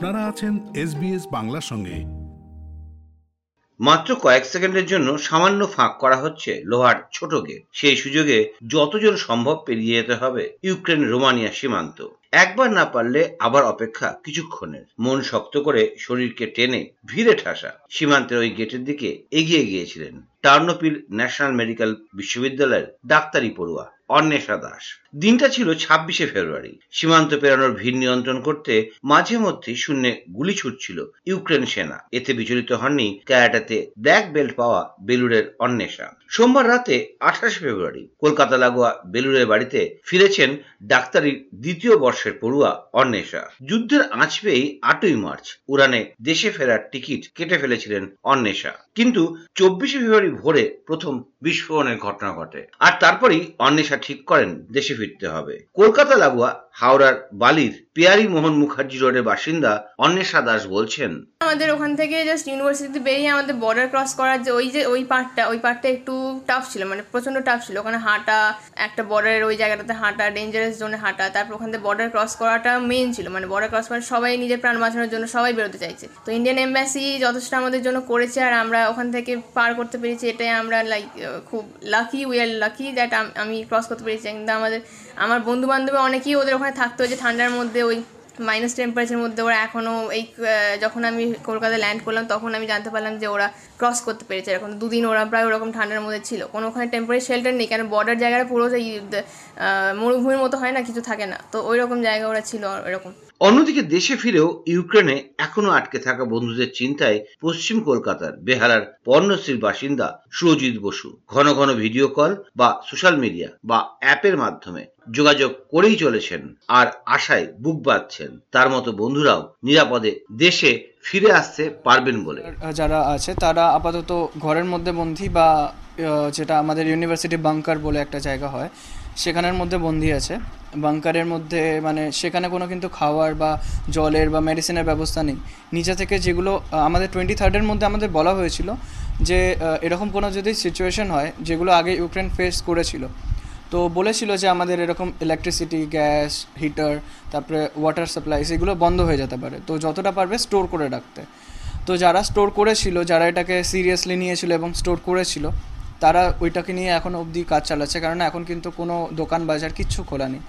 আপনারা আছেন এসবিএস বাংলার সঙ্গে। মাত্র কয়েক সেকেন্ডের জন্য সামান্য ফাঁক করা হচ্ছে লোহার ছোট গেট। সেই সুযোগে যতজন সম্ভব পেরিয়ে যেতে হবে ইউক্রেন রোমানিয়া সীমান্ত। একবার না পারলে আবার অপেক্ষা কিছুক্ষণের। মন শক্ত করে শরীরকে টেনে ভিড়ে ঠাসা সীমান্তের ওই গেটের দিকে এগিয়ে গিয়েছিলেন। টার্নোপিল ন্যাশনাল মেডিকেল বিশ্ববিদ্যালয়ের ডাক্তারি পড়ুয়া অন্বেষা দাস। দিনটা ছিল ছাব্বিশে ফেব্রুয়ারি। সীমান্ত পেরানোর ভিড় নিয়ন্ত্রণ করতে মাঝে মধ্যে শূন্যে গুলি ছুটছিল ইউক্রেন সেনা। এতে বিচলিত হননি ক্যারাটাতে ব্ল্যাক বেল্ট পাওয়া বেলুরের অন্বেষা। সোমবার রাতে আঠাশ ফেব্রুয়ারি কলকাতা লাগোয়া বেলুরের বাড়িতে ফিরেছেন ডাক্তারির দ্বিতীয় বর্ষের পড়ুয়া অন্বেষা। যুদ্ধের আঁচ পেয়েই আটই মার্চ উড়ানে দেশে ফেরার টিকিট কেটে ফেলেছিলেন অন্বেষা। কিন্তু চব্বিশে ফেব্রুয়ারি ভোরে প্রথম বিস্ফোরণের ঘটনা ঘটে। আর তারপরেই অন্বেষা ঠিক করেন দেশে ফিরতে হবে। কলকাতা লাগোয়া হাওড়ার বালির পিয়ারি মোহন মুখার্জি রোডের বাসিন্দা অন্বেষা দাস বলছেন, আমাদের ওখান থেকে জাস্ট ইউনিভার্সিটিতে বেরিয়ে আমাদের বর্ডার ক্রস করার যে ওই যে ওই পার্টটা ওই পার্টটা একটু টাফ ছিল মানে প্রচণ্ড টাফ ছিল। ওখানে হাঁটা, একটা বর্ডারের ওই জায়গাটাতে হাঁটা ডেঞ্জারাস জোনে হাঁটা, তারপর ওখান থেকে বর্ডার ক্রস করাটা মেন ছিল। মানে বর্ডার ক্রস করে সবাই নিজের প্রাণ বাঁচানোর জন্য সবাই বেরোতে চাইছে। তো ইন্ডিয়ান এম্বাসি যথেষ্ট আমাদের জন্য করেছে আর আমরা ওখান থেকে পার করতে পেরেছি। এটাই আমরা লাইক খুব lucky we are lucky that আমি ক্রস করতে পেরেছি। কিন্তু আমাদের, আমার বন্ধু বান্ধবী অনেকেই ওদের ওখানে থাকতে হয়েছে ঠান্ডার মধ্যে ওই মাইনাস টেম্পারেচার মধ্যে ওরা এখনও এই যখন আমি কলকাতায় ল্যান্ড করলাম তখন আমি জানতে পারলাম যে ওরা ক্রস করতে পেরেছে এরকম। দুদিন ওরা প্রায় ওরকম ঠান্ডার মধ্যে ছিল। কোনো ওখানে টেম্পারেচার শেল্টার নেই, কেন বর্ডার জায়গাটা পুরো সেই মরুভূমির মতো হয় না, কিছু থাকে না। তো ওই রকম জায়গা ওরা ছিল এরকম অন্যদিকে দেশে ফিরেও ইউক্রেনে এখনও আটকে থাকা বন্ধুদের চিন্তায় পশ্চিম কলকাতার বেহালার পর্ণশ্রীর বাসিন্দা সুরজিৎ বসু ঘন ঘন ভিডিও কল বা সোশ্যাল মিডিয়া বা অ্যাপের মাধ্যমে যোগাযোগ করেই চলেছেন আর আশায় বুক বাঁধছেন। তার মতো বন্ধুরাও নিরাপদে দেশে ফিরে আসতে পারবেন বলে। যারা আছে, তারা আপাতত ঘরের মধ্যে বন্দী বা যেটা আমাদের ইউনিভার্সিটি বাংকার বলে একটা জায়গা হয় সেখানের মধ্যে বন্দি আছে। বাংকারের মধ্যে মানে সেখানে কোনো কিন্তু খাওয়ার বা জলের বা মেডিসিনের ব্যবস্থা নেই। নিচে থেকে যেগুলো আমাদের টোয়েন্টি থার্ডের মধ্যে আমাদের বলা হয়েছিল যে এরকম কোনো যদি সিচুয়েশন হয়, যেগুলো আগে ইউক্রেন ফেস করেছিল, তো বলেছিল যে আমাদের এরকম ইলেকট্রিসিটি গ্যাস হিটার তারপরে ওয়াটার সাপ্লাই এগুলো বন্ধ হয়ে যেতে পারে। তো যতটা পারবে স্টোর করে রাখতে। তো যারা স্টোর করেছিল, যারা এটাকে সিরিয়াসলি নিয়েছিল এবং স্টোর করেছিল তারা ওইটাকে নিয়ে এখন অবধি কাজ চালাচ্ছে কারণ এখন কিন্তু কোনো দোকান বাজার কিচ্ছু খোলা নেই।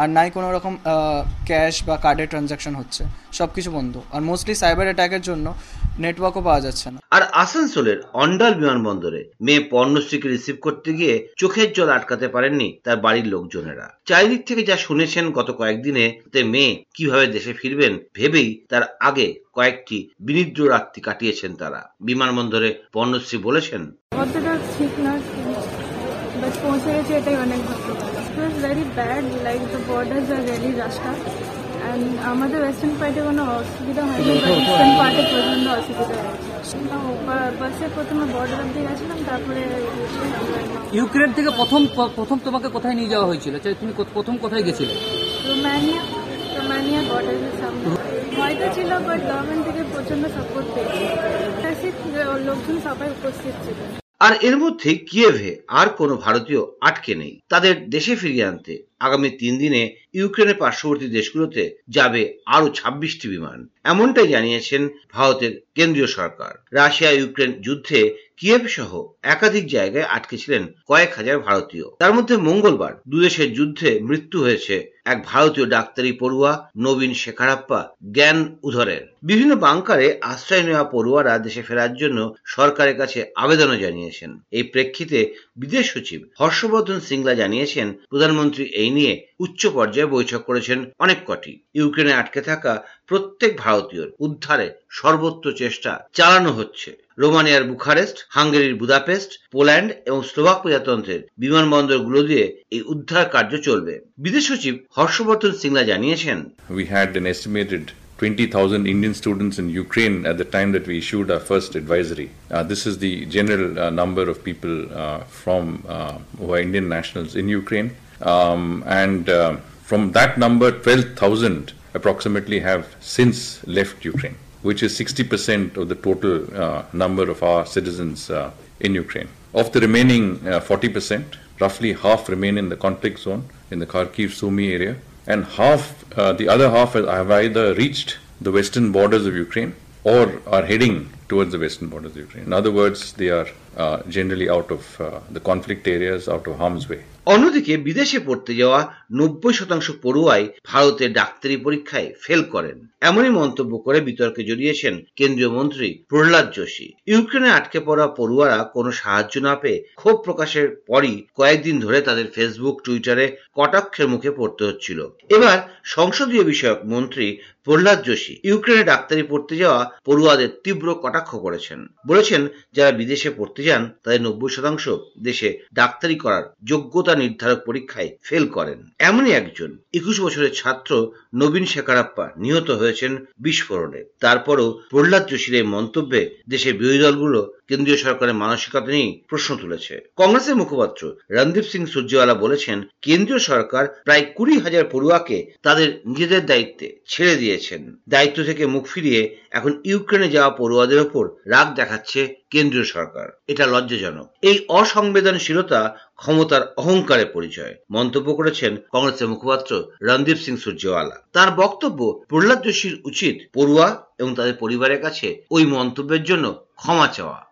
আর নাই কোনো রকম ক্যাশ বা কার্ডের ট্রানজাকশন হচ্ছে। সব কিছু বন্ধ। আর মোস্টলি সাইবার অ্যাটাকের জন্য নেটওয়ার্কও পাওয়া যাচ্ছে না। আর আসানসোলের অন্ডাল বিমানবন্দরে মেয়ে পর্ণশ্রীকে রিসিভ করতে গিয়ে চোখের জল আটকাতে পারেননি তার বাড়ির লোকজনেরা। চারিদিক থেকে যা শুনেছেন গত কয়েকদিনে তে মেয়ে কীভাবে দেশে ফিরবেন ভেবেই তার আগে কয়েকটি বিনিদ্র রাত্রি কাটিয়েছেন তারা। বিমানবন্দরে পর্ণশ্রী বলেছেন অতটা ঠিক না। বাট পৌঁছে গেছে এটাই অনেক ভালো it was very bad like the borders R very রাস্তা অ্যান্ড আমাদের ওয়েস্টার্ন পার্টে কোনো অসুবিধা হয়নি বাট ইস্টার্ন পার্টে প্রচণ্ড অসুবিধা হয়েছে বাসে প্রথমে বর্ডার অব্দি গেছিলাম তারপরে ইউক্রেন থেকে প্রথম প্রথম তোমাকে কোথায় নিয়ে যাওয়া হয়েছিল তুমি প্রথম কোথায় গেছিলে রোমানিয়া রোমানিয়া বর্ডারের সামনে ভয়টা ছিল বাট গভর্নমেন্ট থেকে প্রচণ্ড সাপোর্ট পেয়েছি লোকজন সবাই উপস্থিত ছিল আর এর মধ্যে কিয়েভে আর কোনো ভারতীয় আটকে নেই। তাদের দেশে ফিরিয়ে আনতে আগামী তিন দিনে ইউক্রেনের পার্শ্ববর্তী দেশগুলোতে যাবে আরও ছাব্বিশটি বিমান। এমনটাই জানিয়েছেন ভারতের কেন্দ্রীয় সরকার। রাশিয়া ইউক্রেন যুদ্ধে কিয়েভ সহ একাধিক জায়গায় আটকে ছিলেন কয়েক হাজার ভারতীয়। তার মধ্যে মঙ্গলবার দুদেশের যুদ্ধে মৃত্যু হয়েছে এক ভারতীয় ডাক্তারি পড়ুয়া নবীন শেখারাপ্পা জ্ঞান উধরের। বিভিন্ন বাংকারে আশ্রয় নেওয়া পড়ুয়ারা দেশে ফেরার জন্য সরকারের কাছে আবেদনও জানিয়েছেন। এই প্রেক্ষিতে বিদেশ সচিব হর্ষবর্ধন সিংলা জানিয়েছেন, প্রধানমন্ত্রী এই নিয়ে উচ্চ পর্যায়ে বৈঠক করেছেন অনেক কটি। ইউক্রেনে আটকে থাকা প্রত্যেক ভারতীয়র উদ্ধারে সর্বোচ্চ চেষ্টা চালানো হচ্ছে। রোমানিয়ার বুখারেস্ট, হাঙ্গেরির বুদাপেস্ট, পোল্যান্ড এবং স্লোভাক প্রজাতন্ত্রের বিমানবন্দরগুলো দিয়ে এই উদ্ধার কার্য চলবে। বিদেশ সচিব হর্ষবর্ধন সিংলা জানিয়েছেন We had an estimated 20,000 Indian students in Ukraine at the time that we issued our first advisory. Uh, this is the general uh, number of people uh, from who are Indian nationals in Ukraine. Um, and from that number, 12,000 approximately have since left Ukraine, which is 60% of the total number of our citizens in Ukraine. Of the remaining 40%, roughly half remain in the conflict zone in the Kharkiv Sumy area and half, uh, the other half have either reached the western borders of Ukraine or are heading towards the western borders of Ukraine. In other words, they are uh, generally out of uh, the conflict areas, out of harm's way. অন্যদিকে বিদেশে পড়তে যাওয়া নব্বই শতাংশ পড়ুয়াই ভারতে ডাক্তারি পরীক্ষায় fail করেন। এমনই মন্তব্য করে বিতর্কে জড়িয়েছেন কেন্দ্রীয় মন্ত্রী প্রহ্লাদ যোশী। ইউক্রেনে আটকে পড়া পড়ুয়ারা কোনো সাহায্য না পেয়ে ক্ষোভ প্রকাশের পরই কয়েকদিন ধরে তাদের ফেসবুক, টুইটারে কটাক্ষের মুখে পড়তে হচ্ছিল। এবার সংসদীয় বিষয়ক মন্ত্রী প্রহ্লাদ যোশী ইউক্রেনে ডাক্তারি পড়তে যাওয়া পড়ুয়াদের তীব্র কটাক্ষ করেছেন। বলেছেন, যারা বিদেশে পড়তে যান, তাদের নব্বই শতাংশ দেশে ডাক্তারি করার যোগ্যতা নির্ধারক পরীক্ষায় ফেল করেন। এমনই একজন একুশ বছরের ছাত্র নবীন শেখারাপ্পা নিহত হয়েছেন বিস্ফোরণে। তারপরও প্রহ্লাদ যোশীর এই মন্তব্যে দেশের বিরোধী দলগুলো কেন্দ্রীয় সরকারের মানসিকতা নিয়েই প্রশ্ন তুলেছে। কংগ্রেসের মুখপাত্র রণদীপ সিং সূর্যওয়ালা বলেছেন, কেন্দ্রীয় সরকার প্রায় কুড়ি হাজার পড়ুয়াকে তাদের নিজেদের দায়িত্বে ছেড়ে দিয়েছেন। দায়িত্ব থেকে মুখ ফিরিয়ে এখন ইউক্রেনে যাওয়া পড়ুয়াদের ওপর রাগ দেখাচ্ছে কেন্দ্রীয় সরকার। এটা লজ্জাজনক। এই অসংবেদনশীলতা ক্ষমতার অহংকারের পরিচয়, মন্তব্য করেছেন কংগ্রেসের মুখপাত্র রণদীপ সিং সূর্যওয়ালা তার বক্তব্য প্রহ্লাদ যোশীর উচিত পড়ুয়া এবং তাদের পরিবারের কাছে ওই মন্তব্যের জন্য ক্ষমা চাওয়া।